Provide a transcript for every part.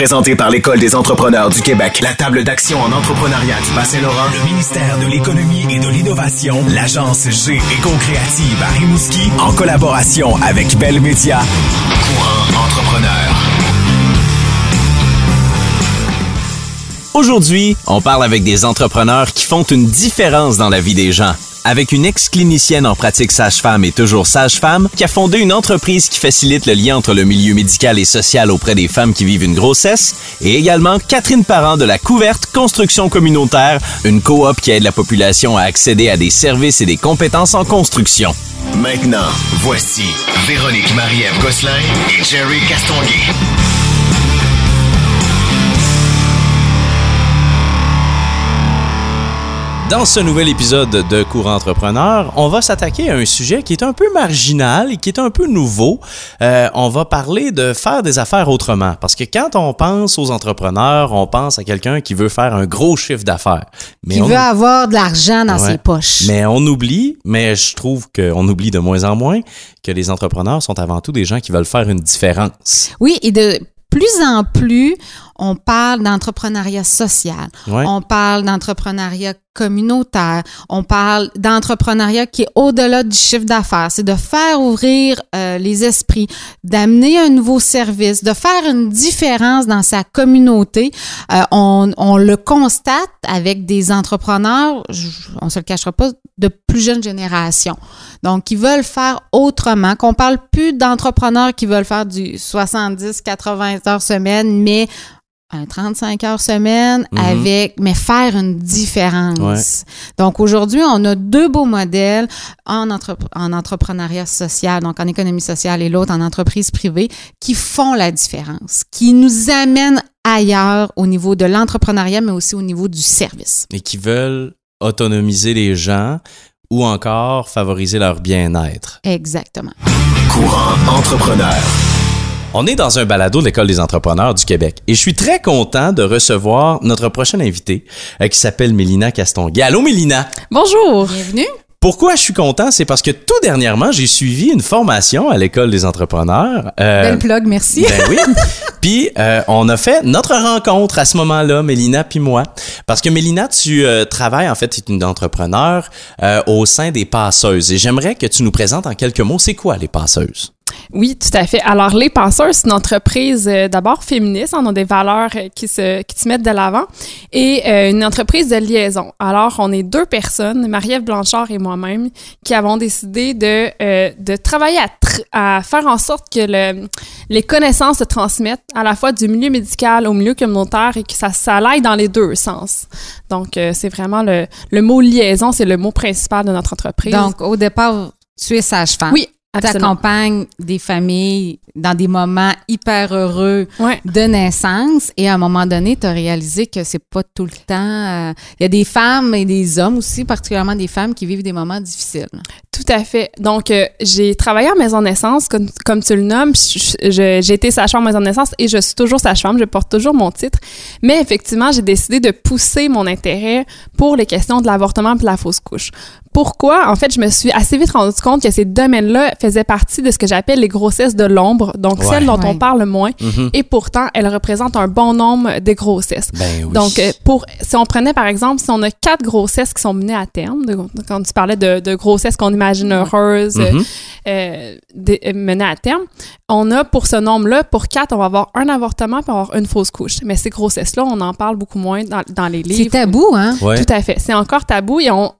Présenté par l'École des entrepreneurs du Québec, la table d'action en entrepreneuriat du Bas-Saint-Laurent, le ministère de l'Économie et de l'Innovation, l'agence G Éco-Créative à Rimouski, en collaboration avec Bell Media. Courant entrepreneur. Aujourd'hui, on parle avec des entrepreneurs qui font une différence dans la vie des gens. Avec une ex-clinicienne en pratique sage-femme et toujours sage-femme, qui a fondé une entreprise qui facilite le lien entre le milieu médical et social auprès des femmes qui vivent une grossesse, et également Catherine Parent de la Couverte Construction Communautaire, une coop qui aide la population à accéder à des services et des compétences en construction. Maintenant, voici Véronique Marie-Ève Gosselin et Jerry Castonguay. Dans ce nouvel épisode de Courant Entrepreneur, on va s'attaquer à un sujet qui est un peu marginal et qui est un peu nouveau. Euh, on va parler de faire des affaires autrement. Parce que quand on pense aux entrepreneurs, on pense à quelqu'un qui veut faire un gros chiffre d'affaires. Mais qui veut avoir de l'argent dans ses poches. Mais on oublie, mais je trouve qu'on oublie de moins en moins que les entrepreneurs sont avant tout des gens qui veulent faire une différence. Oui, et de plus en plus, on parle d'entrepreneuriat social, on parle d'entrepreneuriat communautaire, on parle d'entrepreneuriat qui est au-delà du chiffre d'affaires. C'est de faire ouvrir euh, les esprits, d'amener un nouveau service, de faire une différence dans sa communauté. Euh, on, on, le constate avec des entrepreneurs, on se le cachera pas, de plus jeune génération. Donc, qui veulent faire autrement, qu'on parle plus d'entrepreneurs qui veulent faire du 70, 80 heures semaine, mais un 35 heures semaine mhm. avec mais faire une différence. Donc aujourd'hui, on a deux beaux modèles en, en entrepreneuriat social, donc en économie sociale et l'autre en entreprise privée qui font la différence, qui nous amènent ailleurs au niveau de l'entrepreneuriat mais aussi au niveau du service. Et qui veulent autonomiser les gens ou encore favoriser leur bien-être. Exactement. Courant entrepreneur. On est dans un balado de l'École des entrepreneurs du Québec et je suis très content de recevoir notre prochaine invitée euh, qui s'appelle Mélina Castonguay. Allô Mélina! Bonjour! Bienvenue! Pourquoi je suis content? C'est parce que tout dernièrement, j'ai suivi une formation à l'École des entrepreneurs. Euh, Belle plug, merci. Ben oui. puis euh, on a fait notre rencontre à ce moment-là, Mélina puis moi. Parce que Mélina, tu euh, travailles, en fait, tu es une entrepreneur euh, au sein des passeuses. Et j'aimerais que tu nous présentes en quelques mots, c'est quoi les passeuses? Oui, tout à fait. Alors, Les Passeurs, c'est une entreprise euh, d'abord féministe. On a des valeurs euh, qui se, qui se mettent de l'avant et euh, une entreprise de liaison. Alors, on est deux personnes, Marie-Ève Blanchard et moi-même, qui avons décidé de, de travailler à, à, faire en sorte que le, les connaissances se transmettent à la fois du milieu médical au milieu communautaire et que ça, ça aille dans les deux sens. Donc, c'est vraiment le, le mot liaison, c'est le mot principal de notre entreprise. Donc, au départ, tu es sage-femme. Oui, accompagnes des familles dans des moments hyper heureux de naissance et à un moment donné, tu as réalisé que c'est pas tout le temps. Euh, il y a des femmes et des hommes aussi, particulièrement des femmes qui vivent des moments difficiles. Tout à fait. Donc, euh, j'ai travaillé en maison de naissance, comme, comme tu le nommes. J'ai été sage-femme en maison de naissance et je suis toujours sage-femme. Je porte toujours mon titre. Mais effectivement, j'ai décidé de pousser mon intérêt pour les questions de l'avortement et de la fausse couche. Pourquoi? En fait, je me suis assez vite rendu compte que ces domaines-là faisaient partie de ce que j'appelle les grossesses de l'ombre, donc celles dont on parle moins, mm-hmm. et pourtant, elles représentent un bon nombre de grossesses. Ben oui. Donc, euh, pour, si on prenait par exemple, si on a quatre grossesses qui sont menées à terme, quand tu parlais de, de grossesses qu'on imagine heureuses, mm-hmm. euh, euh, menées à terme, on a pour ce nombre-là, pour quatre, on va avoir un avortement puis avoir une fausse couche. Mais ces grossesses-là, on en parle beaucoup moins dans, dans les livres. C'est tabou, hein? Tout à fait. C'est encore tabou et on,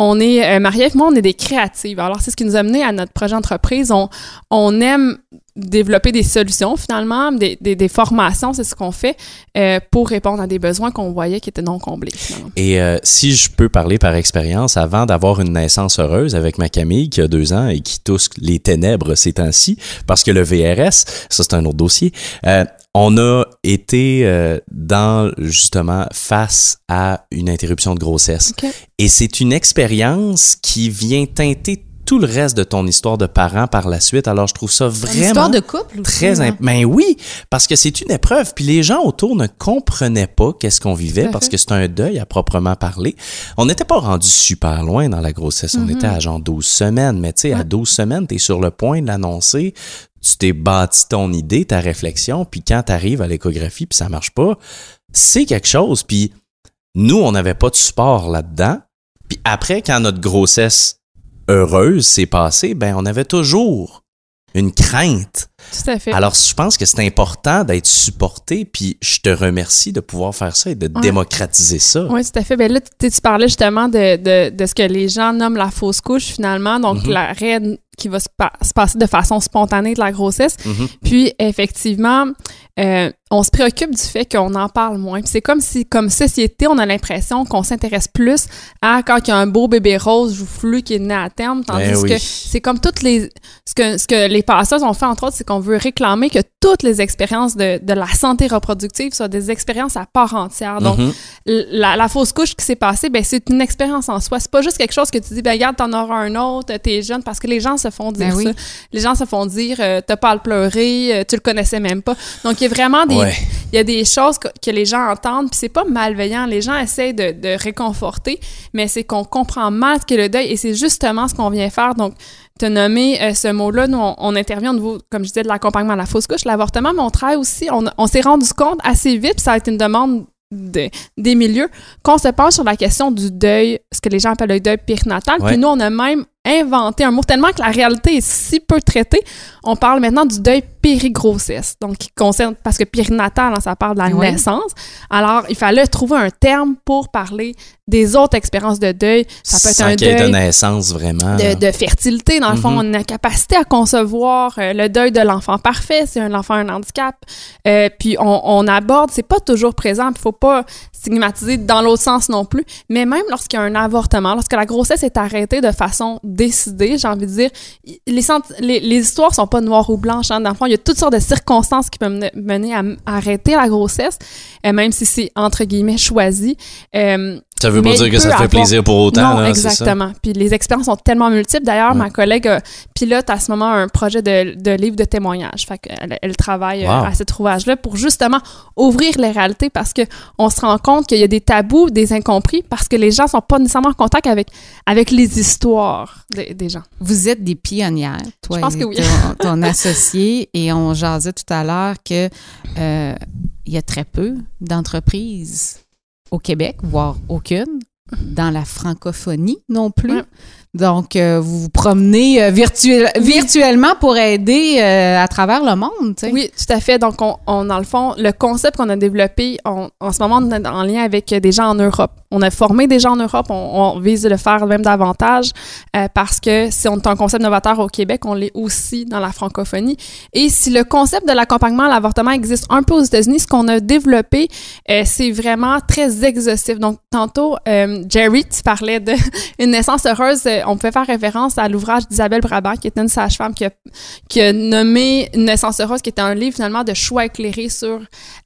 on est, euh, Marie-Ève, moi, on est des créatives. Alors, c'est ce qui nous a mené à notre projet d'entreprise. On, on aime développer des solutions, finalement, des, des, formations, c'est ce qu'on fait euh, pour répondre à des besoins qu'on voyait qui étaient non comblés, Et euh, si je peux parler par expérience, avant d'avoir une naissance heureuse avec ma Camille, qui a deux ans et qui tousse les ténèbres ces temps-ci, parce que le VRS, ça c'est un autre dossier, on a été euh, dans justement face à une interruption de grossesse. Et c'est une expérience qui vient teinter tout le reste de ton histoire de parent par la suite. Alors, je trouve ça vraiment. Une histoire de couple Très. hein? Mais oui, parce que c'est une épreuve. Puis les gens autour ne comprenaient pas qu'est-ce qu'on vivait parce que c'est un deuil à proprement parler. On n'était pas rendu super loin dans la grossesse. On était à genre 12 semaines. Mais tu sais, à 12 semaines, tu es sur le point de l'annoncer. Tu t'es bâti ton idée, ta réflexion. Puis quand tu arrives à l'échographie, puis ça marche pas, c'est quelque chose. Puis nous, on n'avait pas de support là-dedans. Puis après, quand notre grossesse heureuse s'est passée, ben on avait toujours une crainte. Tout à fait. Alors, je pense que c'est important d'être supporté, puis je te remercie de pouvoir faire ça et de démocratiser ça. Oui, tout à fait. Ben là, tu, tu parlais justement de, de, de, ce que les gens nomment la fausse couche, finalement. Donc, Mhm. l'arrêt qui va se, pa- se passer de façon spontanée de la grossesse. Mhm. Puis, effectivement, euh, on se préoccupe du fait qu'on en parle moins. Puis c'est comme si, comme société, on a l'impression qu'on s'intéresse plus à quand il y a un beau bébé rose joufflu qui est né à terme, tandis Ben oui. que c'est comme toutes les... Ce que, ce que les passeurs ont fait, entre autres, c'est qu'on veut réclamer que toutes les expériences de, de la santé reproductive soient des expériences à part entière. Donc, Mhm. la, la fausse couche qui s'est passée, ben, c'est une expérience en soi. C'est pas juste quelque chose que tu dis, ben, regarde, t'en auras un autre, t'es jeune, parce que les gens se font dire Ben oui. ça. Les gens se font dire, euh, t'as pas à le pleurer, euh, tu le connaissais même pas. Donc, il y a vraiment des, Ouais. il y a des choses que, que les gens entendent, puis c'est pas malveillant. Les gens essayent de, de réconforter, mais c'est qu'on comprend mal ce qu'est le deuil, et c'est justement ce qu'on vient faire. Donc, te nommer euh, ce mot-là, nous, on, on intervient au niveau, comme je disais, de l'accompagnement à la fausse couche, l'avortement, mais on travaille aussi, on, on s'est rendu compte assez vite, puis ça a été une demande de- des milieux, qu'on se penche sur la question du deuil, ce que les gens appellent le deuil périnatal. Ouais. Puis nous, on a même inventé un mot tellement que la réalité est si peu traitée. On parle maintenant du deuil périgrossesse, donc qui concerne, parce que périnatal, hein, ça parle de la Oui. naissance. Alors, il fallait trouver un terme pour parler des autres expériences de deuil. Ça peut être Sans un ait de deuil naissance, vraiment. de, de fertilité. Dans le fond, Mhm. on a une capacité à concevoir euh, le deuil de l'enfant parfait, c'est un enfant un handicap. Euh, puis on, on aborde, c'est pas toujours présent, il faut pas stigmatiser dans l'autre sens non plus. Mais même lorsqu'il y a un avortement, lorsque la grossesse est arrêtée de façon décidée, j'ai envie de dire, les, les, les histoires sont pas noires ou blanches. Hein. Dans le fond, il y a toutes sortes de circonstances qui peuvent mener- à arrêter la grossesse, euh, même si c'est entre guillemets choisi. Euh, Ça veut pas Mais dire que ça te fait avoir- plaisir pour autant. non, là, exactement. Puis les expériences sont tellement multiples. D'ailleurs, Ouais. ma collègue euh, pilote à ce moment un projet de, de livre de témoignages. Fait qu'elle elle travaille euh, Wow. à cet ouvrage-là pour justement ouvrir les réalités parce que on se rend compte qu'il y a des tabous, des incompris parce que les gens sont pas nécessairement en contact avec, avec les histoires des- des gens. Vous êtes des pionnières, toi Je pense et que oui. ton, ton associé, et on jasait tout à l'heure que euh, il y a très peu d'entreprises au Québec, voire aucune, dans la francophonie non plus. Donc, euh, vous vous promenez euh, virtuel- virtuellement pour aider euh, à travers le monde, tu sais. Oui, tout à fait. Donc, on, on- dans le fond, le concept qu'on a développé, on- en ce moment, on est en lien avec des gens en Europe. On a formé des gens en Europe. On, on vise de le faire même davantage parce que si on est un concept novateur au Québec, on l'est aussi dans la francophonie. Et si le concept de l'accompagnement à l'avortement existe un peu aux États-Unis, ce qu'on a développé, c'est vraiment très exhaustif. Donc, tantôt, Jerry, tu parlais de une naissance heureuse. On peut faire référence à l'ouvrage d'Isabelle Brabant, qui était une sage-femme qui a qui a nommé Une naissance heureuse, qui était un livre finalement de choix éclairés sur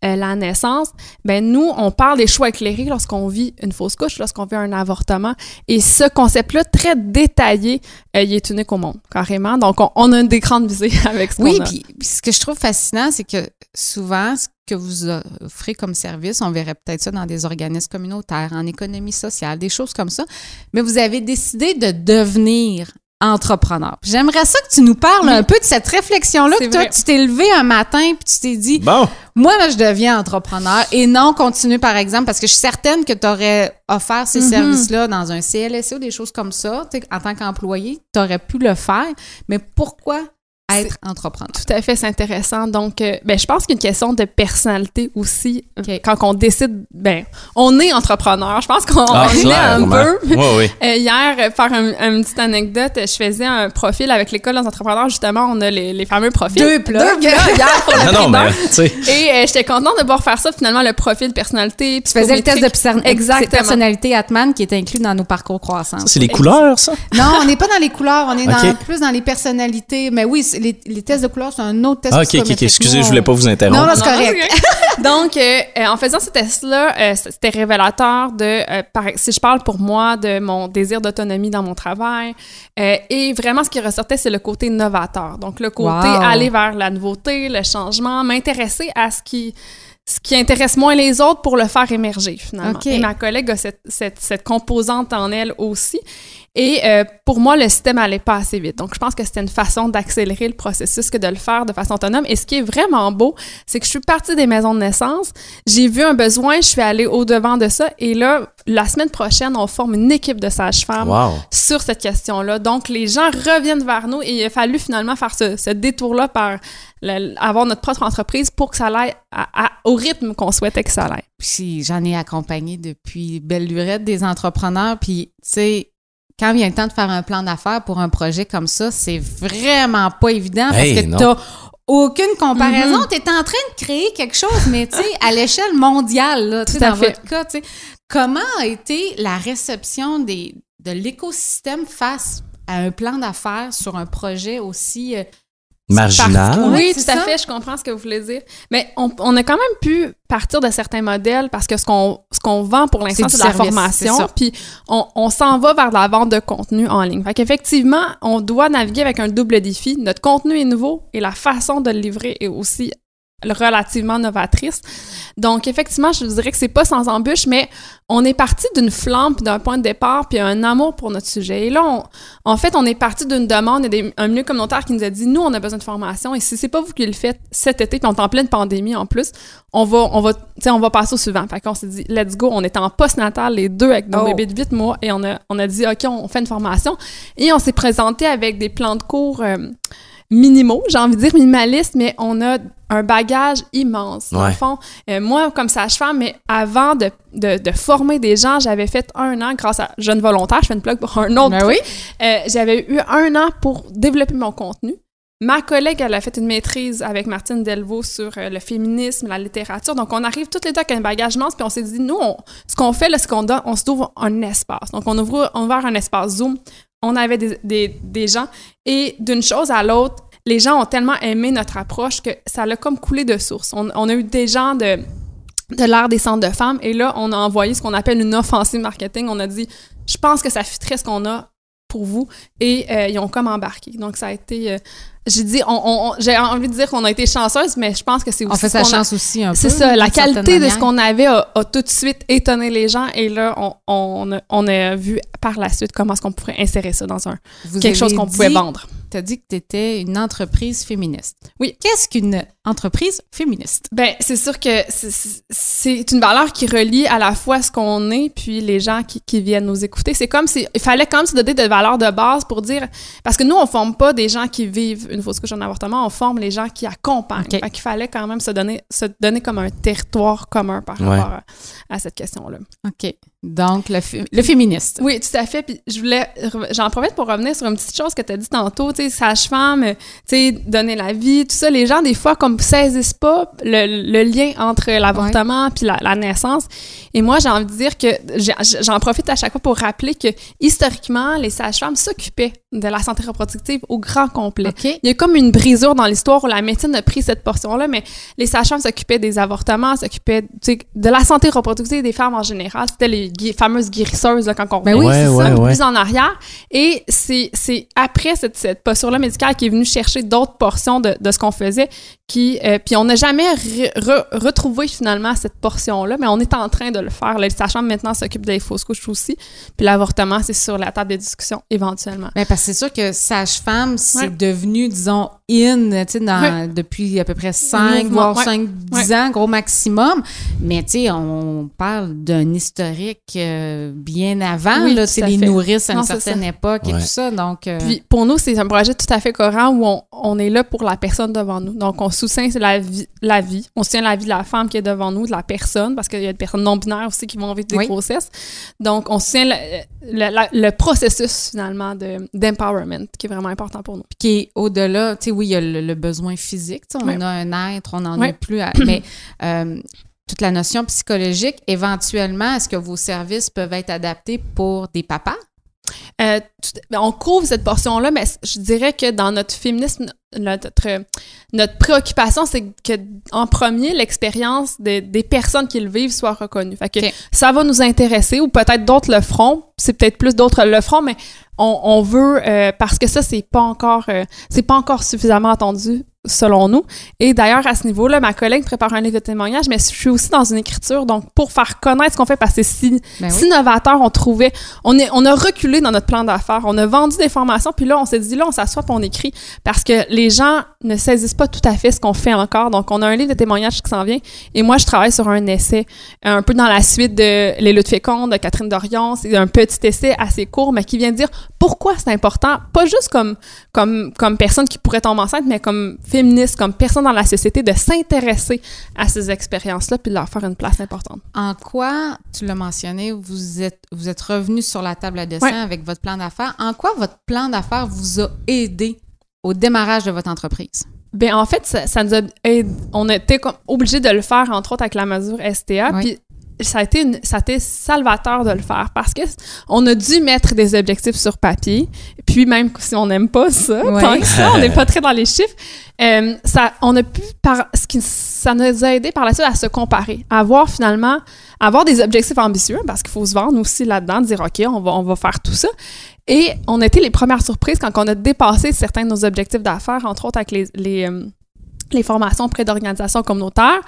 euh, la naissance. Ben nous, on parle des choix éclairés lorsqu'on vit une fausse couche, lorsqu'on vit un avortement. Et ce concept-là, très détaillé, euh, il est unique au monde, carrément. Donc, on, on a des grandes visées avec ce Oui, puis puis ce que je trouve fascinant, c'est que souvent, ce que vous offrez comme service, on verrait peut-être ça dans des organismes communautaires, en économie sociale, des choses comme ça, mais vous avez décidé de devenir entrepreneur. J'aimerais ça que tu nous parles un peu de cette réflexion-là, que toi, tu t'es levé un matin puis tu t'es dit, Bon, moi, là, je deviens entrepreneur et non continuer, par exemple, parce que je suis certaine que tu aurais offert ces Mhm. services-là dans un CLSC ou des choses comme ça, en tant qu'employé, tu aurais pu le faire, mais pourquoi être entrepreneur? Tout à fait, c'est intéressant. Donc, euh, ben, je pense qu'il y a une question de personnalité aussi. OK. Quand on décide, ben, on est entrepreneur. Je pense qu'on Ah, est un peu. Oui, oui. Euh, hier, euh, faire un- une petite anecdote, je faisais un profil avec l'école des entrepreneurs. Justement, on a les, les fameux profils. Deux plugs. Deux hier pour le Non, mais, Et euh, j'étais contente de pouvoir faire ça, finalement, le profil de personnalité. Tu faisais le test de Exactement. personnalité Atman qui est inclus dans nos parcours croissants. c'est les couleurs, ça? Non, on n'est pas dans les couleurs, on est dans- plus dans les personnalités. Mais oui, c'est- les, les tests de couleur, c'est un autre test Ah, ok, ok. Excusez, je voulais pas vous interrompre. Non, non, c'est correct. Donc, euh, euh, en faisant ce test-là, euh, c'était révélateur de, euh, par- si je parle pour moi, de mon désir d'autonomie dans mon travail. euh, et vraiment, ce qui ressortait, c'est le côté novateur. Donc, le côté Wow. aller vers la nouveauté, le changement, m'intéresser à ce qui ce qui intéresse moins les autres pour le faire émerger, finalement. Et ma collègue a cette, cette, cette composante en elle aussi. Et euh, pour moi, le système allait pas assez vite. Donc, je pense que c'était une façon d'accélérer le processus que de le faire de façon autonome. Et ce qui est vraiment beau, c'est que je suis partie des maisons de naissance, j'ai vu un besoin, je suis allée au-devant de ça. Et là, la semaine prochaine, on forme une équipe de sages-femmes Wow. sur cette question-là. Donc, les gens reviennent vers nous et il a fallu finalement faire ce, ce détour-là par le- avoir notre propre entreprise pour que ça aille à- à- au rythme qu'on souhaitait que ça aille. Puis j'en ai accompagné depuis belle lurette des entrepreneurs. Puis, tu sais, quand vient le temps de faire un plan d'affaires pour un projet comme ça, c'est vraiment pas évident parce Hey, que t'as aucune comparaison. Mhm. Tu es en train de créer quelque chose, mais tu sais, à l'échelle mondiale, là, Tout dans fait. votre cas, tu sais, comment a été la réception des, de l'écosystème face à un plan d'affaires sur un projet aussi euh, Marginal. Oui, c'est tout à ça? fait, je comprends ce que vous voulez dire. Mais on, on a quand même pu partir de certains modèles parce que ce qu'on ce qu'on vend pour l'instant, C'est de la service, formation. Puis on, on s'en va vers la vente de contenu en ligne. Fait qu'effectivement, on doit naviguer avec un double défi. Notre contenu est nouveau et la façon de le livrer est aussi relativement novatrice. Donc, effectivement, je vous dirais que c'est pas sans embûche, mais on est parti d'une flamme, d'un point de départ, puis un amour pour notre sujet. Et là, on- en fait, on est parti d'une demande, a des- un milieu communautaire qui nous a dit, nous, on a besoin de formation, et si c'est pas vous qui le faites cet été, puis on est en pleine pandémie en plus, on va, on va, tu sais, on va passer au suivant. Fait qu'on s'est dit, let's go, on était en post-natal, les deux, avec nos Oh. bébés de 8 mois, et on a, on a dit, OK, on fait une formation, et on s'est présenté avec des plans de cours euh, minimaux, j'ai envie de dire minimalistes, mais on a un bagage immense. Dans Ouais. le fond, euh, moi, comme sage-femme, mais avant de, de, de former des gens, j'avais fait un an grâce à Jeune Volontaire, je fais une plug pour un autre Ben oui. Euh, j'avais eu un an pour développer mon contenu. Ma collègue, elle a fait une maîtrise avec Martine Delvaux sur euh, le féminisme, la littérature. Donc, on arrive toutes les deux avec un bagage immense, puis on s'est dit, nous, on- ce qu'on fait, là, c'est qu'on donne, on se ouvre un espace. Donc, on ouvre, on ouvre un espace Zoom. On avait des, gens. Et d'une chose à l'autre, les gens ont tellement aimé notre approche que ça l'a comme coulé de source. On, on a eu des gens de, de l'art des centres de femmes. Et là, on a envoyé ce qu'on appelle une offensive marketing. On a dit, je pense que ça fitterait ce qu'on a pour vous. Et euh, ils ont comme embarqué. Donc, ça a été... euh, j'ai dit, on, on- on- j'ai envie de dire qu'on a été chanceuse, mais je pense que c'est aussi On fait sa a- chance aussi un peu. c'est ça, la qualité de ce qu'on avait a, a tout de suite étonné les gens et là, on, on, a, on a vu par la suite comment est-ce qu'on pourrait insérer ça dans un Vous quelque chose qu'on pouvait vendre. Tu as dit que tu étais une entreprise féministe. Oui. Qu'est-ce qu'une entreprise féministe? Ben, c'est sûr que c'est- une valeur qui relie à la fois ce qu'on est puis les gens qui, qui viennent nous écouter. C'est comme si il fallait quand même se donner des valeurs de base pour dire parce que nous on forme pas des gens qui vivent une fausse couche en avortement, on forme les gens qui accompagnent. OK. Fait qu'il fallait quand même se donner se donner comme un territoire commun par Ouais. rapport à, à cette question-là. OK. Donc, le, le féministe. Oui, tout à fait. Puis je voulais, j'en profite pour revenir sur une petite chose que tu as dit tantôt, tu sais, sage-femme, euh, tu sais, donner la vie, tout ça. Les gens, des fois, comme saisissent pas le, le lien entre l'avortement puis la, la naissance. Et moi, j'ai envie de dire que j'en profite à chaque fois pour rappeler que historiquement, les sages-femmes s'occupaient de la santé reproductive au grand complet. OK. Il y a comme une brisure dans l'histoire où la médecine a pris cette portion-là, mais les sages-femmes s'occupaient des avortements, s'occupaient tu sais, de la santé reproductive des femmes en général. C'était les gui- fameuses guérisseuses là, quand on Ben oui, Ouais, c'est ouais, ça. ouais. plus en arrière. Et c'est c'est après cette, cette posture-là médicale qui est venue chercher d'autres portions de, de ce qu'on faisait. Euh, puis on n'a jamais re- re- retrouvé finalement cette portion-là, mais on est en train de le faire. Les sages-femmes maintenant s'occupent des fausses couches aussi. Puis l'avortement, c'est sur la table des discussions éventuellement. Ben, parce que c'est sûr que sage-femme, c'est Ouais. devenu, disons, in, tu sais, depuis à peu près 5, mouvement, voire ouais. 5, 10 ans, gros maximum. Mais, tu sais, on parle d'un historique euh, bien avant, Oui, là, tout tu sais, à les fait. nourrices à une Non, c'est certaine ça. époque et tout ça. Donc, euh, Puis pour nous, c'est un projet tout à fait cohérent où on, on est là pour la personne devant nous. Donc, on soutient la vie, la vie. On soutient la vie de la femme qui est devant nous, de la personne, parce qu'il y a des personnes non-binaires aussi qui vont vivre des Oui. grossesses. Donc, on soutient le, le- la- le processus, finalement, de- d'empowerment, qui est vraiment important pour nous. qui est au-delà, tu sais, oui, il y a le, le besoin physique, on a un être, on n'en Ouais. a plus, à- mais euh, toute la notion psychologique, éventuellement, est-ce que vos services peuvent être adaptés pour des papas? Euh, ben, on couvre cette portion-là, mais je dirais que dans notre féminisme, notre, notre préoccupation, c'est que en premier, l'expérience des personnes qui le vivent soit reconnue. Fait que ça va nous intéresser, ou peut-être d'autres le feront. C'est peut-être plus d'autres le feront, mais on, veut euh, parce que ça c'est pas encore euh, c'est pas encore suffisamment entendu selon nous. Et d'ailleurs, à ce niveau-là, ma collègue prépare un livre de témoignage, mais je suis aussi dans une écriture, donc pour faire connaître ce qu'on fait, parce que c'est si, ben si novateur, on trouvait, on, est, on a reculé dans notre plan d'affaires, on a vendu des formations, puis là, on s'est dit, là, on s'assoit puis on écrit, parce que les gens ne saisissent pas tout à fait ce qu'on fait encore. Donc, on a un livre de témoignages qui s'en vient, et moi, je travaille sur un essai, un peu dans la suite de Les luttes fécondes de Catherine Dorion. C'est un petit essai assez court, mais qui vient dire pourquoi c'est important, pas juste comme, comme, comme personne qui pourrait tomber enceinte, mais comme féministe, comme personne dans la société, de s'intéresser à ces expériences-là puis de leur faire une place importante. En quoi, tu l'as mentionné, vous êtes, vous êtes revenu sur la table à dessin avec votre plan d'affaires. En quoi votre plan d'affaires vous a aidé au démarrage de votre entreprise? Bien, en fait, ça, nous a aidé. On était obligé de le faire, entre autres, avec la mesure STA. Puis ça a été ça a été salvateur de le faire parce que on a dû mettre des objectifs sur papier puis même si on n'aime pas ça tant que ça on n'est pas très dans les chiffres euh, ça on a pu par ce qui ça nous a aidé par la suite à se comparer à avoir finalement avoir des objectifs ambitieux parce qu'il faut se vendre aussi là-dedans dire ok on va on va faire tout ça. Et on a été les premières surprises quand on a dépassé certains de nos objectifs d'affaires entre autres avec les les, euh, les formations auprès d'organisations communautaires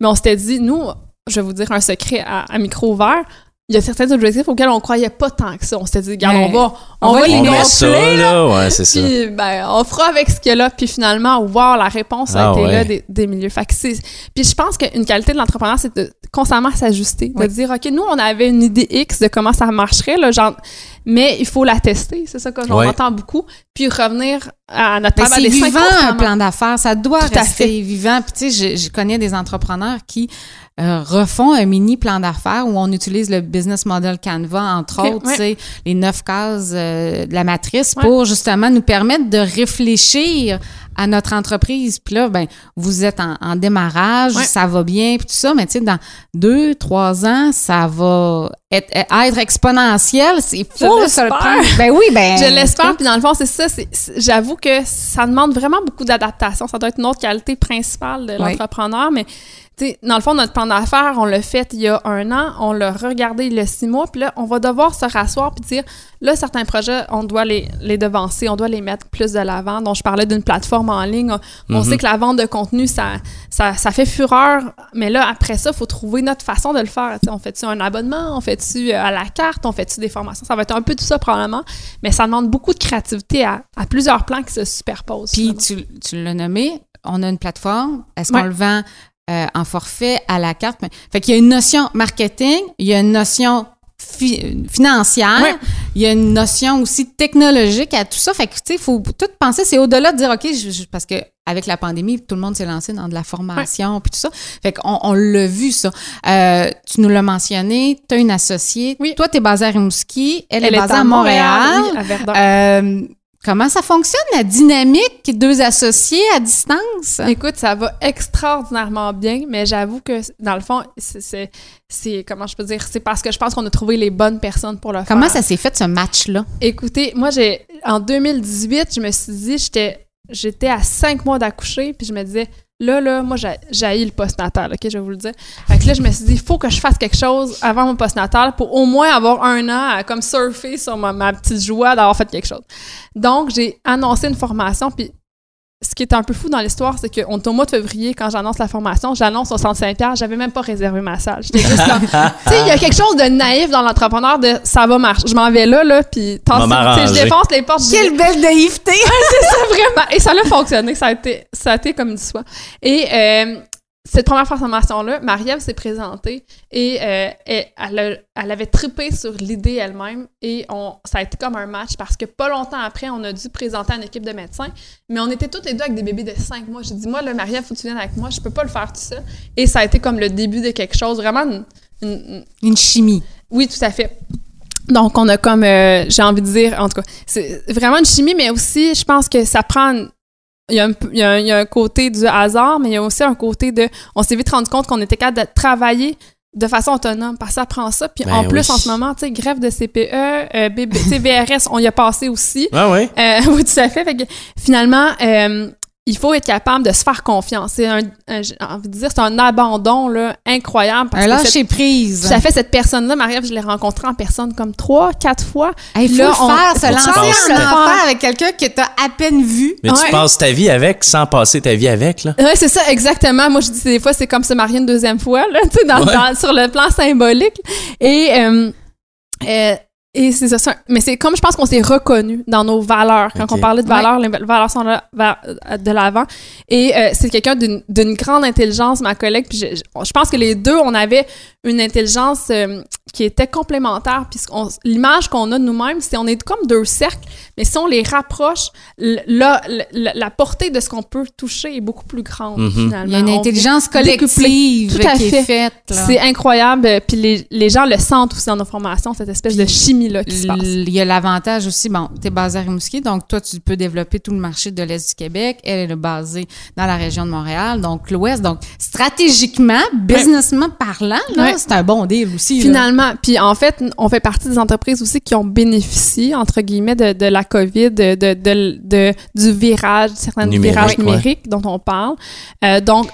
mais on s'était dit nous je vais vous dire un secret à, micro ouvert. Il y a certains objectifs auxquels on croyait pas tant que ça. On s'était dit, regarde, on va, on, va les gonfler, là. Ouais, c'est ça. Puis, ben, on fera avec ce qu'il y a là. Puis finalement, wow, la réponse a ah été là des, des milieux. Fait que puis je pense qu'une qualité de l'entrepreneur, c'est de constamment s'ajuster. De dire, OK, nous, on avait une idée X de comment ça marcherait, là, genre, mais il faut la tester. C'est ça que j'en entends beaucoup. Puis revenir à notre table C'est vivant, un plan d'affaires. Ça doit rester vivant. Puis tu sais, je, je connais des entrepreneurs qui euh, refont un mini plan d'affaires où on utilise le business model Canva, entre autres, ouais. les neuf cases euh, de la matrice pour justement nous permettre de réfléchir à notre entreprise. Puis là, ben, vous êtes en, démarrage, ça va bien, puis tout ça, mais tu sais, dans deux, trois ans, ça va être, être exponentiel. C'est fou, ça le Ben oui, ben. Je l'espère, puis dans le fond, c'est ça. J'avoue que ça demande vraiment beaucoup d'adaptation. Ça doit être une autre qualité principale de l'entrepreneur, mais dans le fond, notre plan d'affaires, on l'a fait il y a un an, on l'a regardé il y a six mois, puis là, on va devoir se rasseoir puis dire, là, certains projets, on doit les, les devancer, on doit les mettre plus de l'avant. Donc, je parlais d'une plateforme en ligne. On, sait mhm. que la vente de contenu, ça, ça, ça, fait fureur, mais là, après ça, il faut trouver notre façon de le faire. on fait-tu un abonnement? On fait-tu euh, à la carte? On fait-tu des formations? Ça va être un peu tout ça, probablement, mais ça demande beaucoup de créativité à, à plusieurs plans qui se superposent. Puis, tu, tu l'as nommé, on a une plateforme. Est-ce qu'on le vend euh, en forfait à la carte. Fait qu'il y a une notion marketing, il y a une notion financière, il y a une notion aussi technologique à tout ça. Fait que, tu sais, il faut tout penser, c'est au-delà de dire, OK, parce que avec la pandémie, tout le monde s'est lancé dans de la formation puis tout ça. Fait qu'on on, l'a vu, ça. Euh, tu nous l'as mentionné, tu as une associée. Oui. Toi, tu es basée à Rimouski, elle, est basée à Montréal. à Verdun. Euh, Comment ça fonctionne, la dynamique deux associés à distance? Écoute, ça va extraordinairement bien, mais j'avoue que, dans le fond, c'est, comment je peux dire, c'est parce que je pense qu'on a trouvé les bonnes personnes pour le faire. Comment ça s'est fait, ce match-là? Écoutez, moi, j'ai, en 2018, je me suis dit, j'étais, j'étais à cinq mois d'accoucher, puis je me disais, Là, là, moi, j'ai le postnatal, OK, je vais vous le dire. Fait que là, je me suis dit, il faut que je fasse quelque chose avant mon postnatal pour au moins avoir un an à comme surfer sur ma, ma petite joie d'avoir fait quelque chose. Donc, j'ai annoncé une formation, puis ce qui est un peu fou dans l'histoire, c'est qu'on est au mois de février, quand j'annonce la formation, j'annonce 65$, j'avais même pas réservé ma salle. J'étais juste comme, tu sais, il y a quelque chose de naïf dans l'entrepreneur de ça va marcher. Je m'en vais là, là, puis je défonce les portes. Quelle belle naïveté! c'est ça, vraiment. Et ça a fonctionné, ça a été, ça a été comme du soi. Et euh, cette première formation-là, Marie-Ève s'est présentée et, euh, elle, avait trippé sur l'idée elle-même et on, ça a été comme un match parce que pas longtemps après, on a dû présenter à une équipe de médecins, mais on était toutes les deux avec des bébés de 5 mois. J'ai dit, moi, Marie-Ève, faut que tu viennes avec moi, je peux pas le faire tout ça. Et ça a été comme le début de quelque chose, vraiment une, une, chimie. Oui, tout à fait. Donc, on a comme, euh, j'ai envie de dire, en tout cas, c'est vraiment une chimie, mais aussi, je pense que ça prend il y, a un, il, y a un, côté du hasard, mais il y a aussi un côté de. On s'est vite rendu compte qu'on était capable de travailler de façon autonome, parce que ça prend ça. Puis Ben en plus, oui. en ce moment, tu sais, grève de CPE, euh, BB, VRS, on y a passé aussi. Ah ouais? Euh, oui, tout à fait. Fait que finalement, euh, il faut être capable de se faire confiance. C'est un, un- j'ai envie de dire, c'est un abandon là, incroyable. Parce Un lâcher prise. à fait, cette personne-là, Marie-Ève, je l'ai rencontrée en personne comme trois, quatre fois. Il faut Là, le on- faire, se tu lancer ta- enfer avec quelqu'un que t'as à peine vu. Mais tu passes ta vie avec sans passer ta vie avec, là. Ouais, c'est ça, exactement. Moi, je dis des fois, c'est comme se marier une deuxième fois, là, tu sais, dans, Ouais. dans- sur le plan symbolique. Et, euh, euh, et c'est ça, mais c'est comme je pense qu'on s'est reconnu dans nos valeurs. Quand on parlait de valeurs, les valeurs sont là, va- de l'avant. Et euh, c'est quelqu'un d'une grande intelligence, ma collègue. Puis je, je- je pense que les deux, on avait une intelligence euh, qui était complémentaire. Puis l'image qu'on a de nous-mêmes, c'est on est comme deux cercles, mais si on les rapproche, l- là, l- l- la portée de ce qu'on peut toucher est beaucoup plus grande, Mhm. finalement. Il y a une intelligence collective Tout à qui fait. est faite. là. c'est incroyable. Puis les, les gens le sentent aussi dans nos formations, cette espèce de chimie-là qui se passe. Il y a l'avantage aussi, bon, tu es basé à Rimouski, donc toi, tu peux développer tout le marché de l'Est du Québec. Elle est basée dans la région de Montréal, donc l'Ouest. Donc, stratégiquement, businessment parlant, là, Ouais. c'est un bon deal aussi. là. Puis en fait, on fait partie des entreprises aussi qui ont bénéficié, entre guillemets, de, de la COVID, de, de, de- de- du virage, certains Numérique, virages ouais. numériques dont on parle. Euh, donc,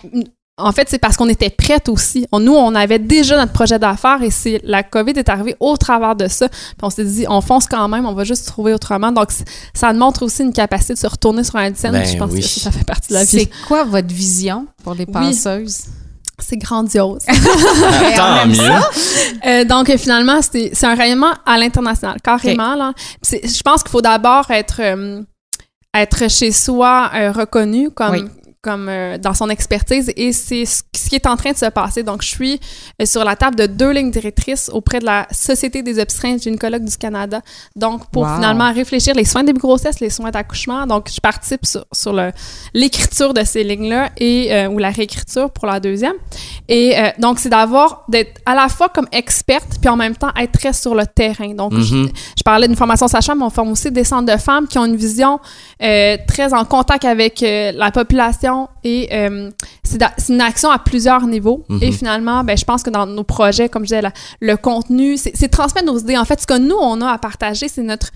en fait, c'est parce qu'on était prête aussi. On- nous, on avait déjà notre projet d'affaires et c'est la COVID est arrivée au travers de ça. Puis on s'est dit, on fonce quand même, on va juste trouver autrement. Donc, ça montre aussi une capacité de se retourner sur un scène. Ben je pense oui. que ça, ça fait partie de la C'est vie. quoi votre vision pour les passeuses? C'est grandiose. Tant mieux. Euh, donc finalement, c'est c'est un rayonnement à l'international, carrément. Là. Je pense qu'il faut d'abord être euh, être chez soi euh, reconnu comme Oui. Comme euh, dans son expertise et c'est ce qui est en train de se passer. Donc je suis euh, sur la table de deux lignes directrices auprès de la Société des obstétriciens gynécologues du Canada. Donc pour Wow. finalement réfléchir les soins de début grossesse, les soins d'accouchement. Donc je participe sur, sur l'écriture de ces lignes-là et euh, ou la réécriture pour la deuxième. Et euh, donc, c'est d'avoir, d'être à la fois comme experte, puis en même temps être très sur le terrain. Donc, je, Mhm. je parlais d'une formation sage-femme, mais on forme aussi des centres de femmes qui ont une vision euh, très en contact avec euh, la population et euh, c'est une action à plusieurs niveaux. Mhm. Et finalement, ben, je pense que dans nos projets, comme je disais, la- le contenu, c'est transmettre nos idées. En fait, ce que nous, on a à partager, c'est notre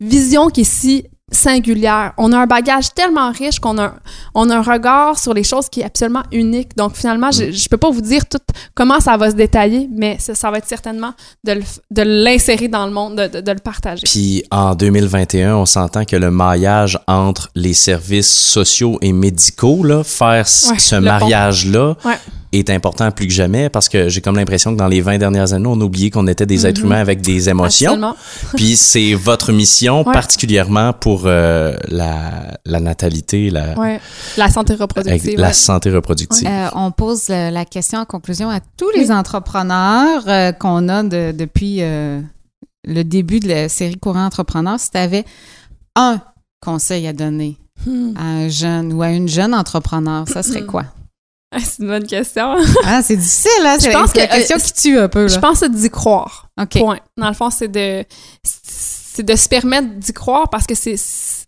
vision qui est si singulière. On a un bagage tellement riche qu'on a, on a un regard sur les choses qui est absolument unique. Donc finalement, je, je peux pas vous dire tout comment ça va se détailler, mais ça, ça va être certainement de l'insérer dans le monde, de, de- de le partager. Puis en 2021, on s'entend que le maillage entre les services sociaux et médicaux, là, faire Ouais, ce mariage-là Ouais. est important plus que jamais parce que j'ai comme l'impression que dans les 20 dernières années, on a oublié qu'on était des êtres humains avec des émotions. Absolument. Puis c'est votre mission Ouais. particulièrement pour euh, la, la natalité, la, Ouais. La santé reproductive. la ouais. santé reproductive. Euh, on pose le- la question en conclusion à tous les entrepreneurs euh, qu'on a de- depuis euh, le début de la série Courant Entrepreneur. Si tu avais un conseil à donner Hmm. à un jeune ou à une jeune entrepreneur, ça serait quoi? Ah, C'est une bonne question. Ah, c'est difficile, hein? C'est Je pense c'est la que, euh, question qui tue un peu. Je pense que c'est d'y croire. OK. Point. Dans le fond, c'est de, c'est de se permettre d'y croire parce que c'est. c'est-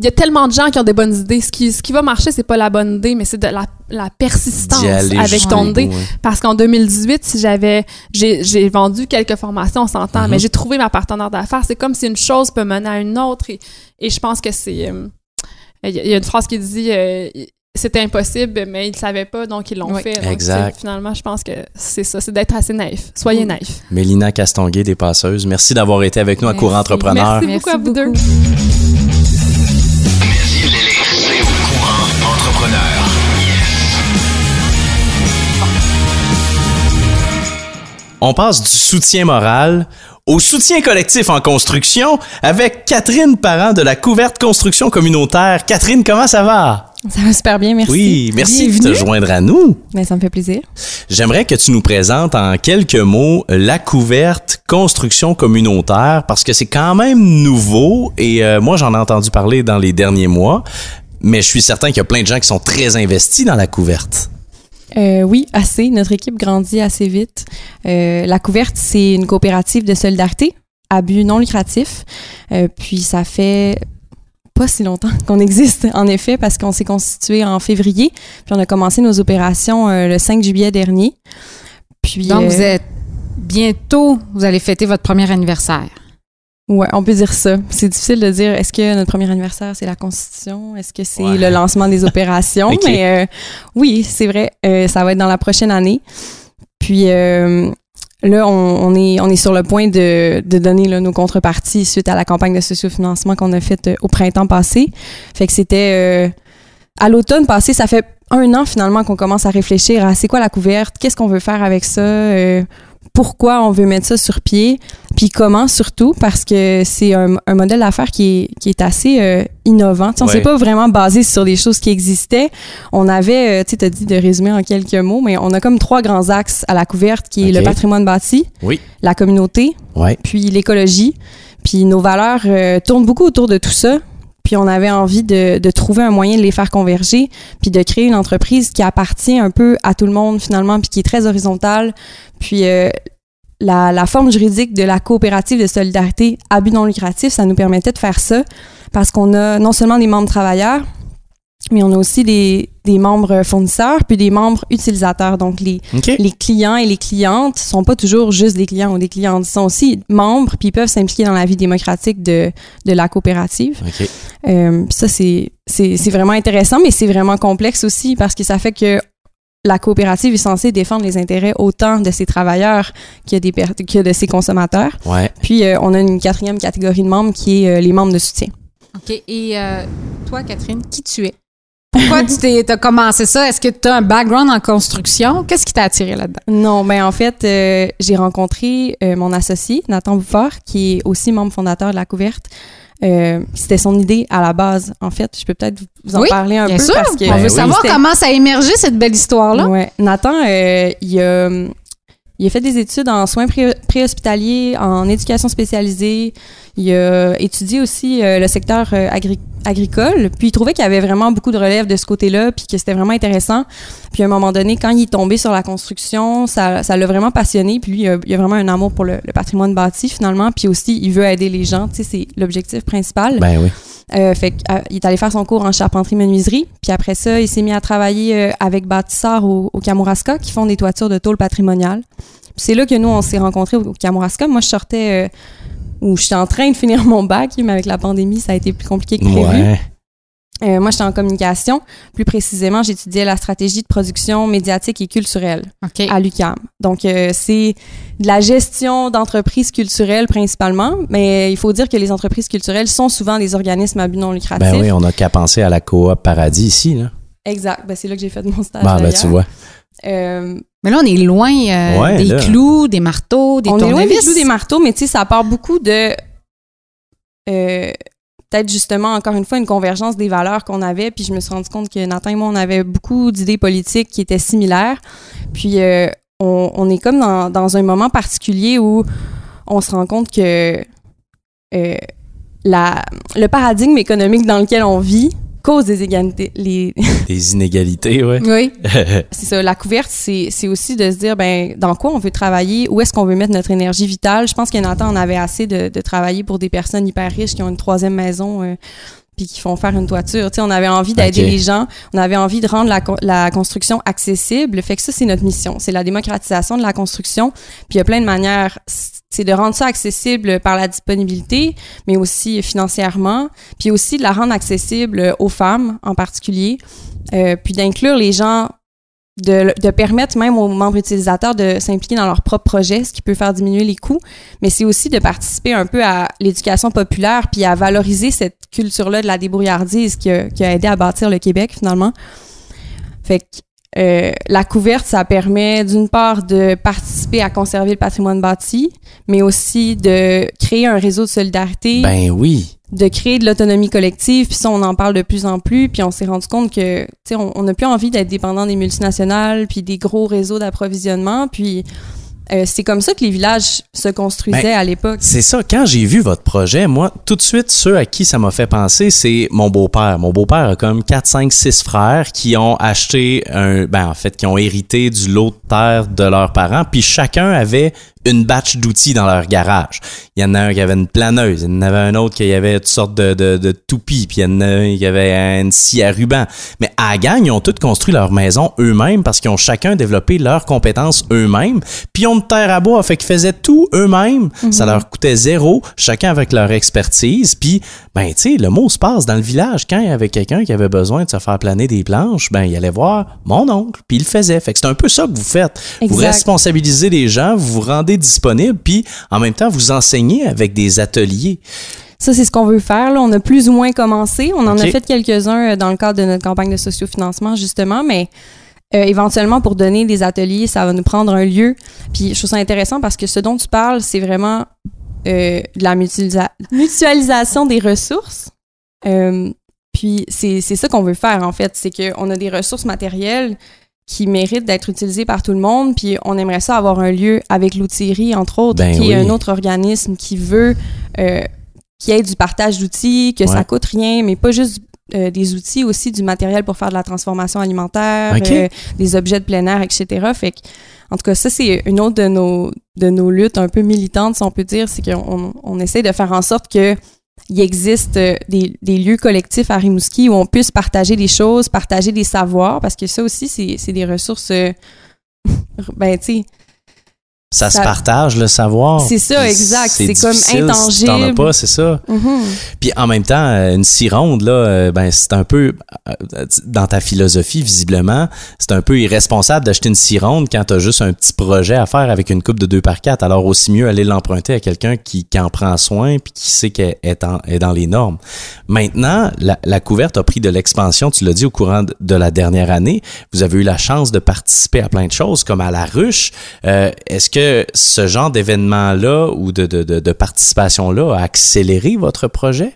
Il y a tellement de gens qui ont des bonnes idées. Ce qui, ce qui va marcher, c'est pas la bonne idée, mais c'est de la, la persistance avec ton idée. ouais. Parce qu'en 2018, si j'avais, j'ai, vendu quelques formations, on s'entend, Mhm. mais j'ai trouvé ma partenaire d'affaires. C'est comme si une chose peut mener à une autre. Et, et je pense que c'est. euh, Il y, a- il y a une phrase qui dit euh, c'était impossible, mais ils ne savaient pas, donc ils l'ont Oui. fait. Donc, Exact. Finalement, je pense que c'est ça, c'est d'être assez naïf. Soyez Mm. naïf. Mélina Castonguay des Passeuses, merci d'avoir été avec nous à Merci. Courant Entrepreneur. Merci beaucoup à vous deux. Entrepreneur. On passe du soutien moral au soutien collectif en construction avec Catherine Parent de la Couverte Construction Communautaire. Catherine, comment ça va? Ça va super bien, merci. Oui, merci de te joindre à nous. Ben, ça me fait plaisir. J'aimerais que tu nous présentes en quelques mots la couverte construction communautaire parce que c'est quand même nouveau et euh, moi j'en ai entendu parler dans les derniers mois, mais je suis certain qu'il y a plein de gens qui sont très investis dans la couverte. Euh, oui, assez. Notre équipe grandit assez vite. Euh, la couverte, c'est une coopérative de solidarité à but non lucratif. Puis ça fait pas si longtemps qu'on existe, en effet, parce qu'on s'est constitué en février. Puis on a commencé nos opérations euh, le 5 juillet dernier. Puis, Donc, euh, vous êtes bientôt, vous allez fêter votre premier anniversaire. Ouais, on peut dire ça. C'est difficile de dire est-ce que notre premier anniversaire c'est la Constitution, est-ce que c'est Ouais. le lancement des opérations, mais euh, oui, c'est vrai, euh, ça va être dans la prochaine année. Puis euh, là, on, est on est sur le point de, de donner nos contreparties suite à la campagne de sociofinancement qu'on a faite euh, au printemps passé. Fait que c'était euh, à l'automne passé, ça fait un an finalement qu'on commence à réfléchir à c'est quoi la couverte, qu'est-ce qu'on veut faire avec ça, euh, pourquoi on veut mettre ça sur pied, puis comment surtout, parce que c'est un, un modèle d'affaires qui est, qui est assez euh, innovant. On Ouais. s'est pas vraiment basé sur des choses qui existaient. On avait, euh, tu t'as dit de résumer en quelques mots, mais on a comme trois grands axes à la couverte, qui est le patrimoine bâti, Oui. la communauté, Ouais. puis l'écologie. Puis nos valeurs euh, tournent beaucoup autour de tout ça. Puis on avait envie de, trouver un moyen de les faire converger, puis de créer une entreprise qui appartient un peu à tout le monde finalement, puis qui est très horizontale. Puis euh, la, la forme juridique de la coopérative de solidarité à but non lucratif, ça nous permettait de faire ça parce qu'on a non seulement des membres travailleurs, mais on a aussi des, des membres fournisseurs, puis des membres utilisateurs. Donc les, les clients et les clientes sont pas toujours juste des clients ou des clientes. Ils sont aussi membres, puis ils peuvent s'impliquer dans la vie démocratique de, de la coopérative. Euh, puis ça, c'est, c'est, c'est vraiment intéressant, mais c'est vraiment complexe aussi parce que ça fait que la coopérative est censée défendre les intérêts autant de ses travailleurs que, des per- que de ses consommateurs. Ouais. Puis, euh, on a une quatrième catégorie de membres qui est euh, les membres de soutien. OK. Et euh, toi, Catherine, qui tu es? Pourquoi tu as commencé ça? Est-ce que tu as un background en construction? Qu'est-ce qui t'a attiré là-dedans? Non, ben en fait, euh, j'ai rencontré euh, mon associé, Nathan Bouffard, qui est aussi membre fondateur de la couverte. Euh, C'était son idée à la base, en fait. Je peux peut-être vous en Oui, parler un Bien peu sûr. parce que On veut Ben savoir C'était- comment ça a émergé, cette belle histoire-là. Ouais. Nathan, euh, il, a, il a fait des études en soins pré- préhospitaliers, en éducation spécialisée. Il a étudié aussi euh, le secteur euh, agri- agricole. Puis il trouvait qu'il y avait vraiment beaucoup de relève de ce côté-là, puis que c'était vraiment intéressant. Puis à un moment donné, quand il est tombé sur la construction, ça ça l'a vraiment passionné. Puis lui, il a, il a vraiment un amour pour le, le patrimoine bâti finalement. Puis aussi, il veut aider les gens. Tu sais, c'est l'objectif principal. Ben oui. Euh, fait il est allé faire son cours en charpenterie-menuiserie. Puis après ça, il s'est mis à travailler avec bâtisseurs au, au Kamouraska qui font des toitures de tôle patrimoniale. Puis c'est là que nous, on s'est rencontrés au, au Kamouraska. Moi, je sortais, euh, ou j'étais en train de finir mon bac, mais avec la pandémie, ça a été plus compliqué que prévu. Ouais. Euh, moi, j'étais en communication. Plus précisément, j'étudiais la stratégie de production médiatique et culturelle à l'UQAM. Donc, euh, c'est de la gestion d'entreprises culturelles principalement, mais il faut dire que les entreprises culturelles sont souvent des organismes à but non lucratif. Ben oui, on n'a qu'à penser à la coop Paradis ici, là. Exact. Ben, c'est là que j'ai fait mon stage. Ben tu vois. Euh, Mais là, on est loin euh, Ouais, des là. clous, des marteaux, des on est loin des tournevis. clous des marteaux, mais tu sais, ça part beaucoup de. euh, Peut-être justement, encore une fois, une convergence des valeurs qu'on avait. Puis je me suis rendu compte que Nathan et moi, on avait beaucoup d'idées politiques qui étaient similaires. Puis euh, on, on est comme dans, dans un moment particulier où on se rend compte que euh, la, le paradigme économique dans lequel on vit cause des égalités. Les, Des inégalités, ouais. Oui. c'est ça, la couverte, c'est aussi de se dire, ben, dans quoi on veut travailler, où est-ce qu'on veut mettre notre énergie vitale. Je pense que Nathan en avait assez de, de travailler pour des personnes hyper riches qui ont une troisième maison. euh, puis qui font faire une toiture. Tu sais, on avait envie d'aider les gens, on avait envie de rendre la, la construction accessible. Fait que ça, c'est notre mission. C'est la démocratisation de la construction. Puis il y a plein de manières. C'est de rendre ça accessible par la disponibilité, mais aussi financièrement. Puis aussi de la rendre accessible aux femmes en particulier. Euh, puis d'inclure les gens de, permettre même aux membres utilisateurs de s'impliquer dans leur propre projet, ce qui peut faire diminuer les coûts, mais c'est aussi de participer un peu à l'éducation populaire puis à valoriser cette culture-là de la débrouillardise qui a, qui a aidé à bâtir le Québec finalement. Fait que euh, la couverte, ça permet d'une part de participer à conserver le patrimoine bâti, mais aussi de créer un réseau de solidarité Ben oui. de créer de l'autonomie collective, puis ça, on en parle de plus en plus, puis on s'est rendu compte que, tu sais, on on n'a plus envie d'être dépendant des multinationales, puis des gros réseaux d'approvisionnement, puis euh, c'est comme ça que les villages se construisaient Ben, à l'époque. C'est ça, quand j'ai vu votre projet, moi, tout de suite, ceux à qui ça m'a fait penser, c'est mon beau-père. Mon beau-père a comme 4, 5, 6 frères qui ont acheté un, ben, en fait, qui ont hérité du lot de terre de leurs parents, puis chacun avait une batch d'outils dans leur garage. Il y en a un qui avait une planeuse, il y en avait un autre qui avait toutes sortes de, de, de toupies, puis il y en a un qui avait une scie à ruban. Mais à la gang, ils ont tous construit leur maison eux-mêmes parce qu'ils ont chacun développé leurs compétences eux-mêmes, puis ils ont de terre à bois, fait qu'ils faisaient tout eux-mêmes. Ça leur coûtait zéro, chacun avec leur expertise, puis ben tu sais, le mot se passe dans le village. Quand il y avait quelqu'un qui avait besoin de se faire planer des planches, ben il allait voir mon oncle, puis il le faisait. Fait que c'est un peu ça que vous faites. Vous responsabilisez les gens, vous vous rendez disponible, puis en même temps, vous enseignez avec des ateliers. Ça, c'est ce qu'on veut faire. Là. On a plus ou moins commencé. On en a fait quelques-uns euh, dans le cadre de notre campagne de sociofinancement, justement, mais euh, éventuellement, pour donner des ateliers, ça va nous prendre un lieu. Puis je trouve ça intéressant parce que ce dont tu parles, c'est vraiment euh, de la mutualisa- mutualisation des ressources. Euh, puis c'est ça qu'on veut faire, en fait. C'est qu'on a des ressources matérielles qui méritent d'être utilisées par tout le monde. Puis on aimerait ça avoir un lieu avec l'outillerie, entre autres, Ben qui est un autre organisme qui veut euh, qu'il y ait du partage d'outils, que ça Ouais. coûte rien, mais pas juste euh, des outils, aussi du matériel pour faire de la transformation alimentaire, euh, des objets de plein air, etc. Fait que, en tout cas, ça, c'est une autre de nos, de nos luttes un peu militantes, si on peut dire, c'est qu'on on essaie de faire en sorte que il existe euh, des, des lieux collectifs à Rimouski où on puisse partager des choses, partager des savoirs, parce que ça aussi, c'est des ressources, euh, ben, tu sais, Ça, se partage le savoir. C'est ça, exact. C'est comme difficile Si t'en as intangible. pas, c'est ça. mhm. Puis en même temps, euh, une cironde, là, euh, ben, c'est un peu, euh, dans ta philosophie, visiblement, c'est un peu irresponsable d'acheter une cironde quand t'as juste un petit projet à faire avec une coupe de 2 par 4 Alors aussi mieux aller l'emprunter à quelqu'un qui, qui en prend soin puis qui sait qu'elle est, est dans les normes. Maintenant, la, la couverte a pris de l'expansion, tu l'as dit, au courant de, de la dernière année. Vous avez eu la chance de participer à plein de choses, comme à la ruche. Euh, Est-ce que ce genre d'événement-là ou de, de, de, de participation-là a accéléré votre projet?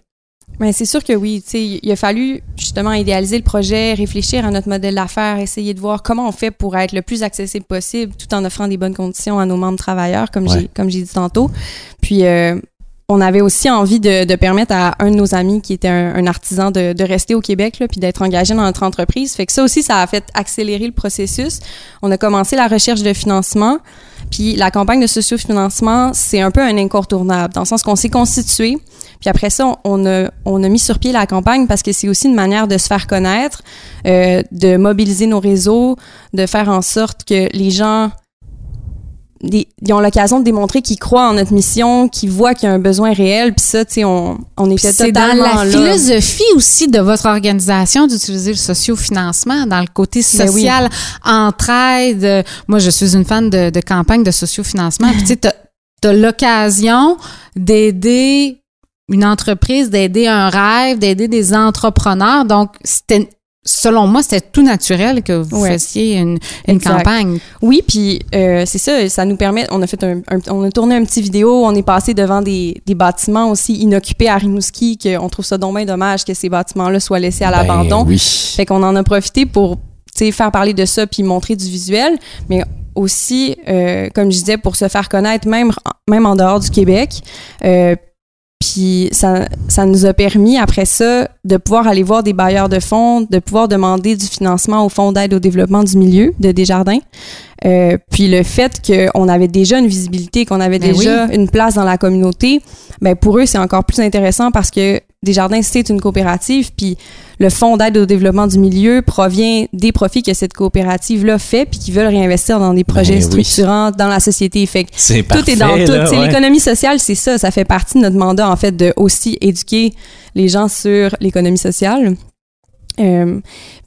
Ben, c'est sûr que oui. Il a fallu justement idéaliser le projet, réfléchir à notre modèle d'affaires, essayer de voir comment on fait pour être le plus accessible possible tout en offrant des bonnes conditions à nos membres travailleurs, comme Ouais. j'ai comme j'ai dit tantôt. Puis euh, on avait aussi envie de, de permettre à un de nos amis qui était un, un artisan de, de rester au Québec là, puis d'être engagé dans notre entreprise. Fait que ça aussi, ça a fait accélérer le processus. On a commencé la recherche de financement. Puis la campagne de sociofinancement, c'est un peu un incontournable, dans le sens qu'on s'est constitué. Puis après ça, on a, on a mis sur pied la campagne parce que c'est aussi une manière de se faire connaître, euh, de mobiliser nos réseaux, de faire en sorte que les gens des- ils ont l'occasion de démontrer qu'ils croient en notre mission, qu'ils voient qu'il y a un besoin réel. Puis ça, tu sais, on, on était C'est dans la là. philosophie aussi de votre organisation d'utiliser le sociofinancement dans le côté Ben oui. social, entraide. Euh, Moi, je suis une fan de, de campagne de sociofinancement. Puis tu sais, t'as as, l'occasion d'aider une entreprise, d'aider un rêve, d'aider des entrepreneurs. Donc, c'était selon moi, c'était tout naturel que vous Ouais. fassiez une, une campagne. Oui, puis euh, c'est ça, ça nous permet. On a fait un, un- on a tourné un petit vidéo, on est passé devant des, des bâtiments aussi inoccupés à Rimouski, qu'on trouve ça bien dommage que ces bâtiments-là soient laissés à l'abandon. Ben oui. Fait qu'on en a profité pour tu sais, faire parler de ça puis montrer du visuel, mais aussi, euh, comme je disais, pour se faire connaître même, même en dehors du Québec. Euh, puis ça, ça nous a permis, après ça, de pouvoir aller voir des bailleurs de fonds, de pouvoir demander du financement au Fonds d'aide au développement du milieu de Desjardins. Euh, puis le fait qu'on avait déjà une visibilité, qu'on avait Ben déjà une place dans la communauté, ben pour eux, c'est encore plus intéressant parce que Desjardins, c'est une coopérative, puis le Fonds d'aide au développement du milieu provient des profits que cette coopérative-là fait, puis qui veulent réinvestir dans des projets Ben oui. structurants dans la société. Fait que C'est tout est dans tout. ouais. L'économie sociale, c'est ça. Ça fait partie de notre mandat, en fait, de aussi éduquer les gens sur l'économie sociale. Euh,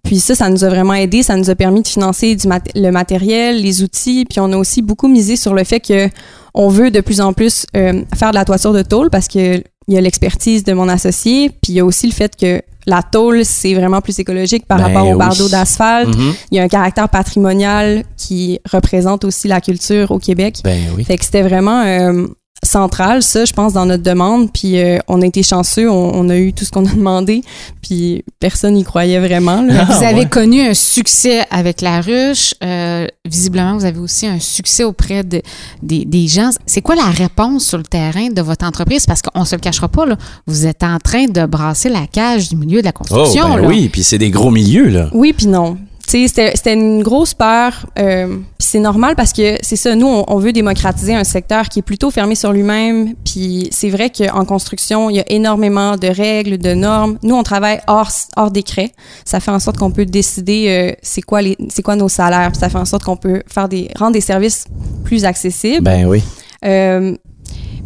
puis ça, ça nous a vraiment aidé. Ça nous a permis de financer du mat- le matériel, les outils. Puis on a aussi beaucoup misé sur le fait que on veut de plus en plus euh, faire de la toiture de tôle parce que il y a l'expertise de mon associé. Puis il y a aussi le fait que la tôle, c'est vraiment plus écologique par Ben rapport au bardeau d'asphalte. Mhm. Il y a un caractère patrimonial qui représente aussi la culture au Québec. Ben oui. Fait que c'était vraiment euh, central, ça, je pense, dans notre demande. Puis euh, on a été chanceux, on, on a eu tout ce qu'on a demandé. Puis personne n'y croyait vraiment. là. Ah, vous avez ouais. connu un succès avec la ruche. Euh, visiblement, vous avez aussi un succès auprès de, des, des gens. C'est quoi la réponse sur le terrain de votre entreprise? Parce qu'on se le cachera pas, là, vous êtes en train de brasser la cage du milieu de la Oh, construction. ben là. oui, puis c'est des gros milieux, là. Oui, puis non. C'était une grosse peur. Euh, c'est normal parce que c'est ça, nous, on, veut démocratiser un secteur qui est plutôt fermé sur lui-même. Puis c'est vrai qu'en construction, il y a énormément de règles, de normes. Nous, on travaille hors, hors décret. Ça fait en sorte qu'on peut décider euh, c'est quoi les c'est quoi nos salaires. ça fait en sorte qu'on peut faire des rendre des services plus accessibles. Ben oui. Euh,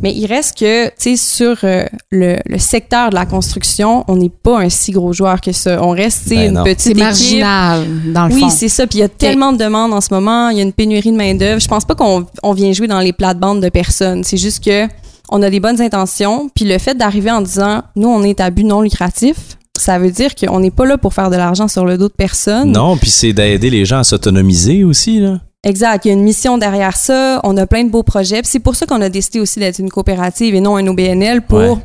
mais il reste que, tu sais, sur euh, le, le, secteur de la construction, on n'est pas un si gros joueur que ça. On reste, ben une petite équipe. marginal, dans le oui, fond. Oui, c'est ça. Puis il y a tellement de demandes en ce moment. Il y a une pénurie de main-d'œuvre. Je pense pas qu'on on vient jouer dans les plates-bandes de personnes. C'est juste que on a des bonnes intentions. Puis le fait d'arriver en disant, nous, on est à but non lucratif, ça veut dire qu'on n'est pas là pour faire de l'argent sur le dos de personne. Non, puis c'est d'aider les gens à s'autonomiser aussi, là. Exact. Il y a une mission derrière ça. On a plein de beaux projets. C'est pour ça qu'on a décidé aussi d'être une coopérative et non un OBNL pour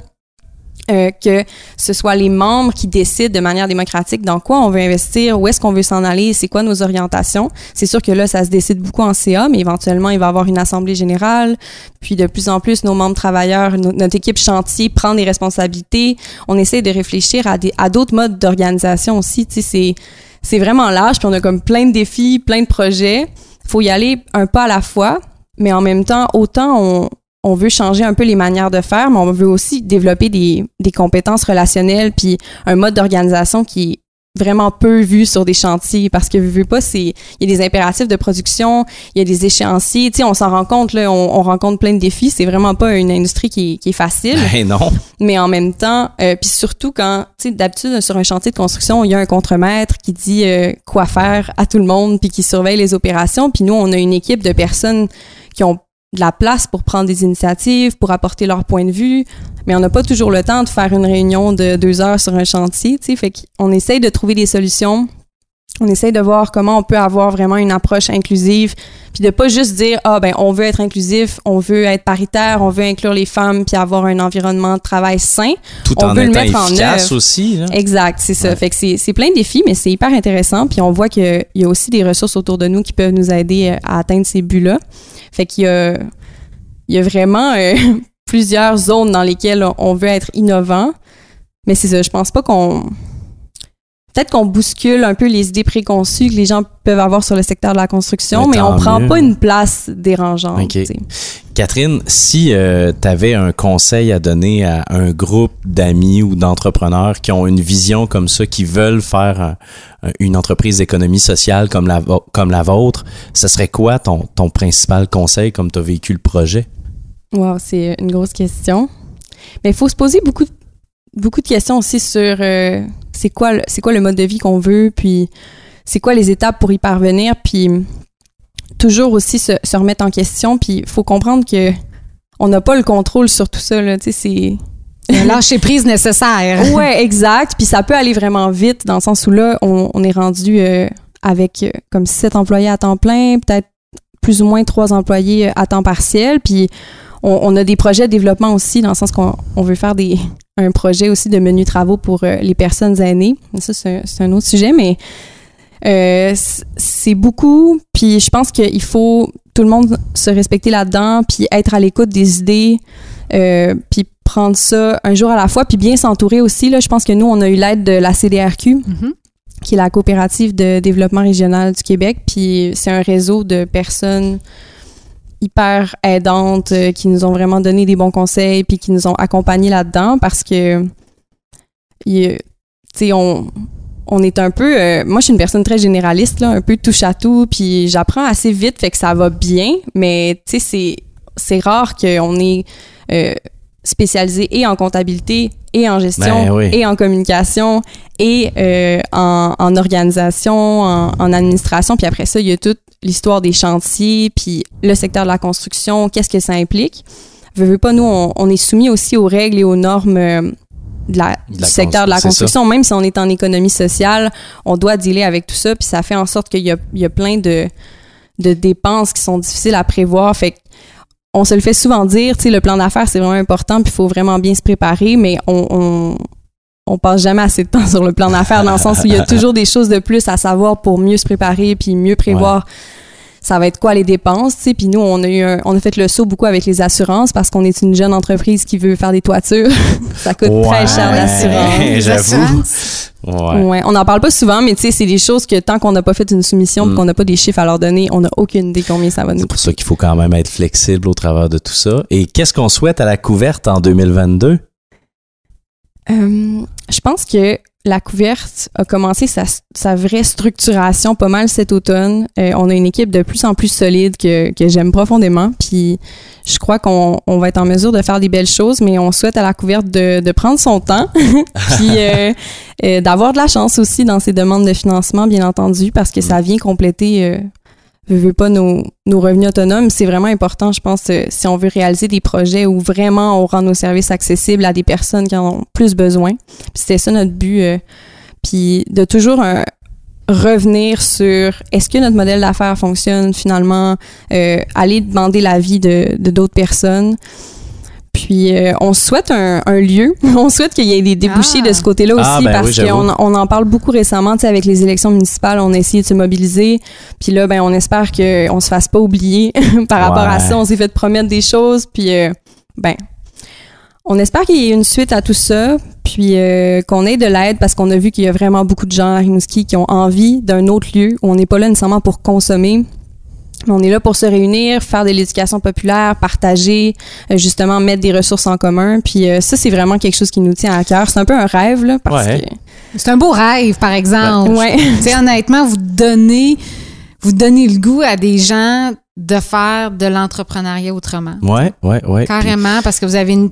euh, que ce soit les membres qui décident de manière démocratique dans quoi on veut investir, où est-ce qu'on veut s'en aller, c'est quoi nos orientations. C'est sûr que là, ça se décide beaucoup en CA, mais éventuellement, il va y avoir une assemblée générale. Puis de plus en plus, nos membres travailleurs, notre équipe chantier prend des responsabilités. On essaie de réfléchir à, des, à d'autres modes d'organisation aussi. Tu sais, c'est, c'est vraiment large, puis on a comme plein de défis, plein de projets faut y aller un pas à la fois, mais en même temps, autant on, on veut changer un peu les manières de faire, mais on veut aussi développer des, des compétences relationnelles puis un mode d'organisation qui vraiment peu vu sur des chantiers parce que vu pas c'est il y a des impératifs de production il y a des échéanciers tu sais on s'en rend compte là on, on, rencontre plein de défis c'est vraiment pas une industrie qui, qui est facile. Ben non. Mais en même temps euh, puis surtout quand tu sais d'habitude sur un chantier de construction il y a un contremaître qui dit euh, quoi faire à tout le monde puis qui surveille les opérations puis nous on a une équipe de personnes qui ont de la place pour prendre des initiatives, pour apporter leur point de vue, mais on n'a pas toujours le temps de faire une réunion de deux heures sur un chantier, tu sais, fait qu'on essaye de trouver des solutions, on essaye de voir comment on peut avoir vraiment une approche inclusive, puis de pas juste dire ah ben on veut être inclusif, on veut être paritaire, on veut inclure les femmes puis avoir un environnement de travail sain. Tout on en veut étant le mettre efficace en aussi. Là. Exact, c'est ça. Fait que c'est plein de défis, mais c'est hyper intéressant. Puis on voit qu'il y a aussi des ressources autour de nous qui peuvent nous aider euh, à atteindre ces buts-là. Fait qu'il y a, il y a vraiment euh, plusieurs zones dans lesquelles on veut être innovant. Mais c'est ça, je pense pas qu'on. Peut-être qu'on bouscule un peu les idées préconçues que les gens peuvent avoir sur le secteur de la construction, mais, on prend pas une place dérangeante. Catherine, si euh, tu avais un conseil à donner à un groupe d'amis ou d'entrepreneurs qui ont une vision comme ça, qui veulent faire une entreprise d'économie sociale comme la, comme la vôtre, ce serait quoi ton, ton principal conseil comme tu as vécu le projet? Wow, c'est une grosse question. Mais il faut se poser beaucoup, beaucoup de questions aussi sur euh, c'est quoi, c'est quoi le mode de vie qu'on veut, puis c'est quoi les étapes pour y parvenir, puis toujours aussi se, se remettre en question, puis il faut comprendre que on n'a pas le contrôle sur tout ça, là, tu sais, c'est... lâcher prise nécessaire. ouais, exact. Puis ça peut aller vraiment vite dans le sens où là, on, on est rendu euh, avec euh, comme sept employés à temps plein, peut-être plus ou moins trois employés à temps partiel. Puis on, on, a des projets de développement aussi, dans le sens qu'on on veut faire des, un projet aussi de menus travaux pour euh, les personnes aînées. Ça, c'est un, un, autre sujet, mais euh, c'est beaucoup. Puis je pense qu'il faut tout le monde se respecter là-dedans, puis être à l'écoute des idées, euh, puis prendre ça un jour à la fois, puis bien s'entourer aussi. Là, je pense que nous, on a eu l'aide de la CDRQ. Mm-hmm. qui est la coopérative de développement régional du Québec, puis c'est un réseau de personnes hyper aidantes euh, qui nous ont vraiment donné des bons conseils puis qui nous ont accompagnés là-dedans parce que tu sais on on est un peu. Euh, moi, je suis une personne très généraliste, là, un peu touche à tout, puis j'apprends assez vite, fait que ça va bien, mais tu sais, c'est, c'est rare qu'on est euh, spécialisé et en comptabilité, et en gestion, ben et en communication, et euh, en, en, organisation, en, en, administration, puis après ça, il y a toute l'histoire des chantiers, puis le secteur de la construction, qu'est-ce que ça implique? Veux, veux pas, nous, on, on, est soumis aussi aux règles et aux normes de la, du secteur de la construction. Même si on est en économie sociale, on doit dealer avec tout ça. Puis ça fait en sorte qu'il y a, il y a plein de, de dépenses qui sont difficiles à prévoir. Fait on se le fait souvent dire, tu sais, le plan d'affaires, c'est vraiment important, puis il faut vraiment bien se préparer, mais on, on, on, passe jamais assez de temps sur le plan d'affaires dans le sens où il y a toujours des choses de plus à savoir pour mieux se préparer, puis mieux prévoir. ça va être quoi les dépenses, tu sais. Puis nous, on a eu un- on a fait le saut beaucoup avec les assurances parce qu'on est une jeune entreprise qui veut faire des toitures. ça coûte très cher l'assurance. J'avoue. Ouais. Ouais, on n'en parle pas souvent, mais tu sais, c'est des choses que tant qu'on n'a pas fait une soumission, Mm. qu'on n'a pas des chiffres à leur donner, on n'a aucune idée combien ça va nous C'est pour coûter. ça qu'il faut quand même être flexible au travers de tout ça. Et qu'est-ce qu'on souhaite à la couverte en 2022? Euh, je pense que la couverte a commencé sa, sa vraie structuration pas mal cet automne. Euh, on a une équipe de plus en plus solide que, que j'aime profondément. Puis je crois qu'on on va être en mesure de faire des belles choses, mais on souhaite à la couverte de, de prendre son temps, puis euh, euh, d'avoir de la chance aussi dans ces demandes de financement, bien entendu, parce que ça vient compléter. Veux, veux pas nos, nos revenus autonomes, c'est vraiment important, je pense, euh, si on veut réaliser des projets où vraiment on rend nos services accessibles à des personnes qui en ont plus besoin. Puis c'était ça notre but. euh, puis de toujours euh, revenir sur est-ce que notre modèle d'affaires fonctionne finalement, euh, aller demander l'avis de d'autres personnes. Puis euh, on souhaite un, un lieu, on souhaite qu'il y ait des débouchés Ah. de ce côté-là aussi Ah, ben parce oui, qu'on on en parle beaucoup récemment, tu sais, avec les élections municipales, on a essayé de se mobiliser. Puis là, ben on espère qu'on se fasse pas oublier par rapport à ça. On s'est fait promettre des choses, puis euh, ben on espère qu'il y ait une suite à tout ça, puis euh, qu'on ait de l'aide parce qu'on a vu qu'il y a vraiment beaucoup de gens à Rimouski qui ont envie d'un autre lieu où on n'est pas là nécessairement pour consommer. Mais on est là pour se réunir, faire de l'éducation populaire, partager, euh, justement mettre des ressources en commun. Puis euh, ça, c'est vraiment quelque chose qui nous tient à cœur. C'est un peu un rêve, là, parce Ouais. que... C'est un beau rêve, par exemple. Ouais. Tu sais, honnêtement, vous donnez, vous donnez le goût à des gens de faire de l'entrepreneuriat autrement. Ouais, ouais, ouais. Carrément, parce que vous avez une,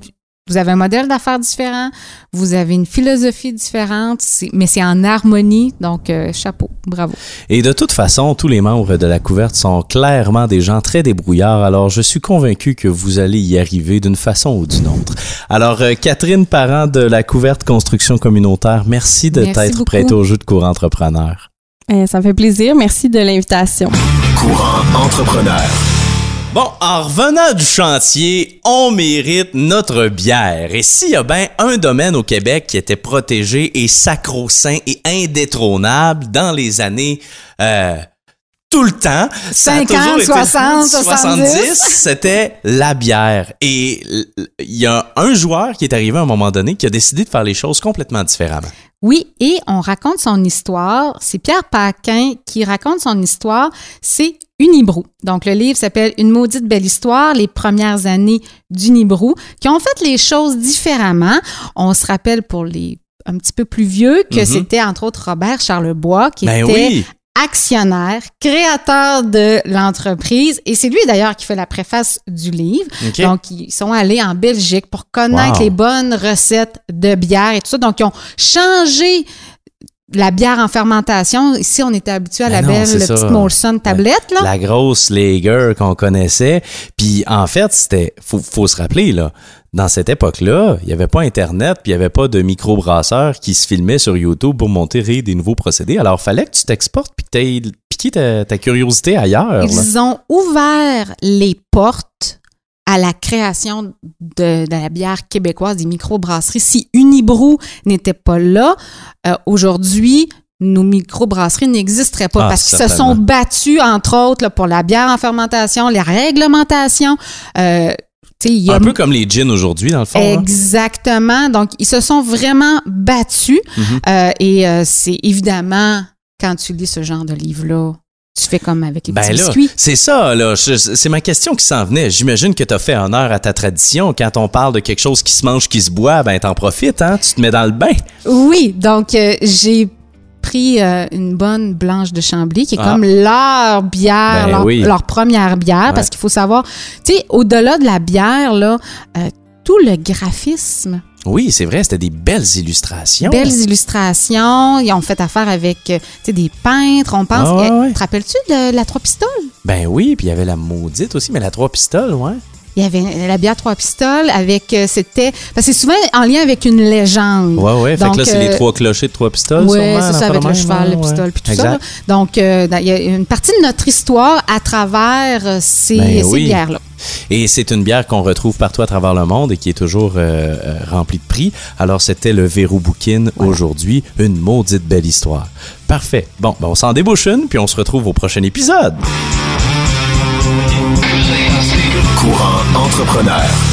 vous avez un modèle d'affaires différent, vous avez une philosophie différente, mais c'est en harmonie. Donc, euh, chapeau, bravo. Et de toute façon, tous les membres de la couverte sont clairement des gens très débrouillards, alors je suis convaincu que vous allez y arriver d'une façon ou d'une autre. Alors, euh, Catherine Parent de la couverte construction communautaire, merci de t'être prêtée au jeu de cours entrepreneur. Euh, ça me fait plaisir. Merci de l'invitation. Courant entrepreneur. Bon, en revenant du chantier, on mérite notre bière. Et s'il y a bien un domaine au Québec qui était protégé et sacro-saint et indétrônable dans les années euh, tout le temps, ça a 50, toujours été 60, 70. c'était la bière. Et il y a un joueur qui est arrivé à un moment donné qui a décidé de faire les choses complètement différemment. Oui, et on raconte son histoire. C'est Pierre Paquin qui raconte son histoire. C'est Unibrou. Donc, le livre s'appelle Une maudite belle histoire, les premières années d'Unibrou, qui ont fait les choses différemment. On se rappelle pour les un petit peu plus vieux que Mhm. c'était entre autres Robert Charlebois qui Ben était oui, actionnaire, créateur de l'entreprise et c'est lui d'ailleurs qui fait la préface du livre. Donc, ils sont allés en Belgique pour connaître Wow. les bonnes recettes de bière et tout ça. Donc, ils ont changé la bière en fermentation. Ici, on était habitué à Ben la non, belle petite Molson tablette. Là. la grosse Lager qu'on connaissait. Puis en fait, c'était faut, faut se rappeler là, dans cette époque-là, il n'y avait pas Internet, puis il n'y avait pas de microbrasseur qui se filmait sur YouTube pour montrer des nouveaux procédés. Alors, fallait que tu t'exportes puis que tu aies piqué ta, ta curiosité ailleurs. là. Ils ont ouvert les portes à la création de, de la bière québécoise, des microbrasseries. Si Unibrou n'était pas là, euh, aujourd'hui, nos microbrasseries n'existeraient pas Ah, parce qu'ils se sont battus, entre autres, là, pour la bière en fermentation, les réglementations. Euh, y a Un peu comme les gins aujourd'hui, dans le fond. là. Exactement. Donc, ils se sont vraiment battus. Mhm. Euh, et euh, c'est évidemment, quand tu lis ce genre de livre-là, tu fais comme avec les Ben petits là, biscuits? c'est ça, là. C'est ma question qui s'en venait. J'imagine que tu as fait honneur à ta tradition. Quand on parle de quelque chose qui se mange, qui se boit, ben t'en profites, hein? Tu te mets dans le bain. Oui, donc euh, j'ai pris euh, une bonne blanche de Chambly qui est Ah. comme leur bière, Ben leur, oui. leur première bière, Ouais. parce qu'il faut savoir, tu sais, au-delà de la bière, là, euh, tout le graphisme, Oui, c'est vrai, c'était des belles illustrations. belles illustrations, ils ont fait affaire avec, euh, des peintres, on pense. Ah ouais, ouais. Te rappelles-tu de la Trois Pistoles? Ben oui, puis il y avait la maudite aussi, mais la trois pistoles, ouais. Il y avait la bière Trois Pistoles avec, euh, c'était, parce que c'est souvent en lien avec une légende. Ouais, ouais. Fait Donc, que là, c'est euh, les trois clochers de trois pistoles. Oui, c'est ça, avec le cheval, le ouais. pistolet, puis tout Exact. ça. là. Donc, euh, il y a une partie de notre histoire à travers euh, ces, Ben ces oui. bières-là. Et c'est une bière qu'on retrouve partout à travers le monde et qui est toujours euh, euh, remplie de prix. Alors, c'était le Verrou Bouquin aujourd'hui. Une maudite belle histoire. Parfait. Bon, ben, on s'en débouche une, puis on se retrouve au prochain épisode. Courant entrepreneur.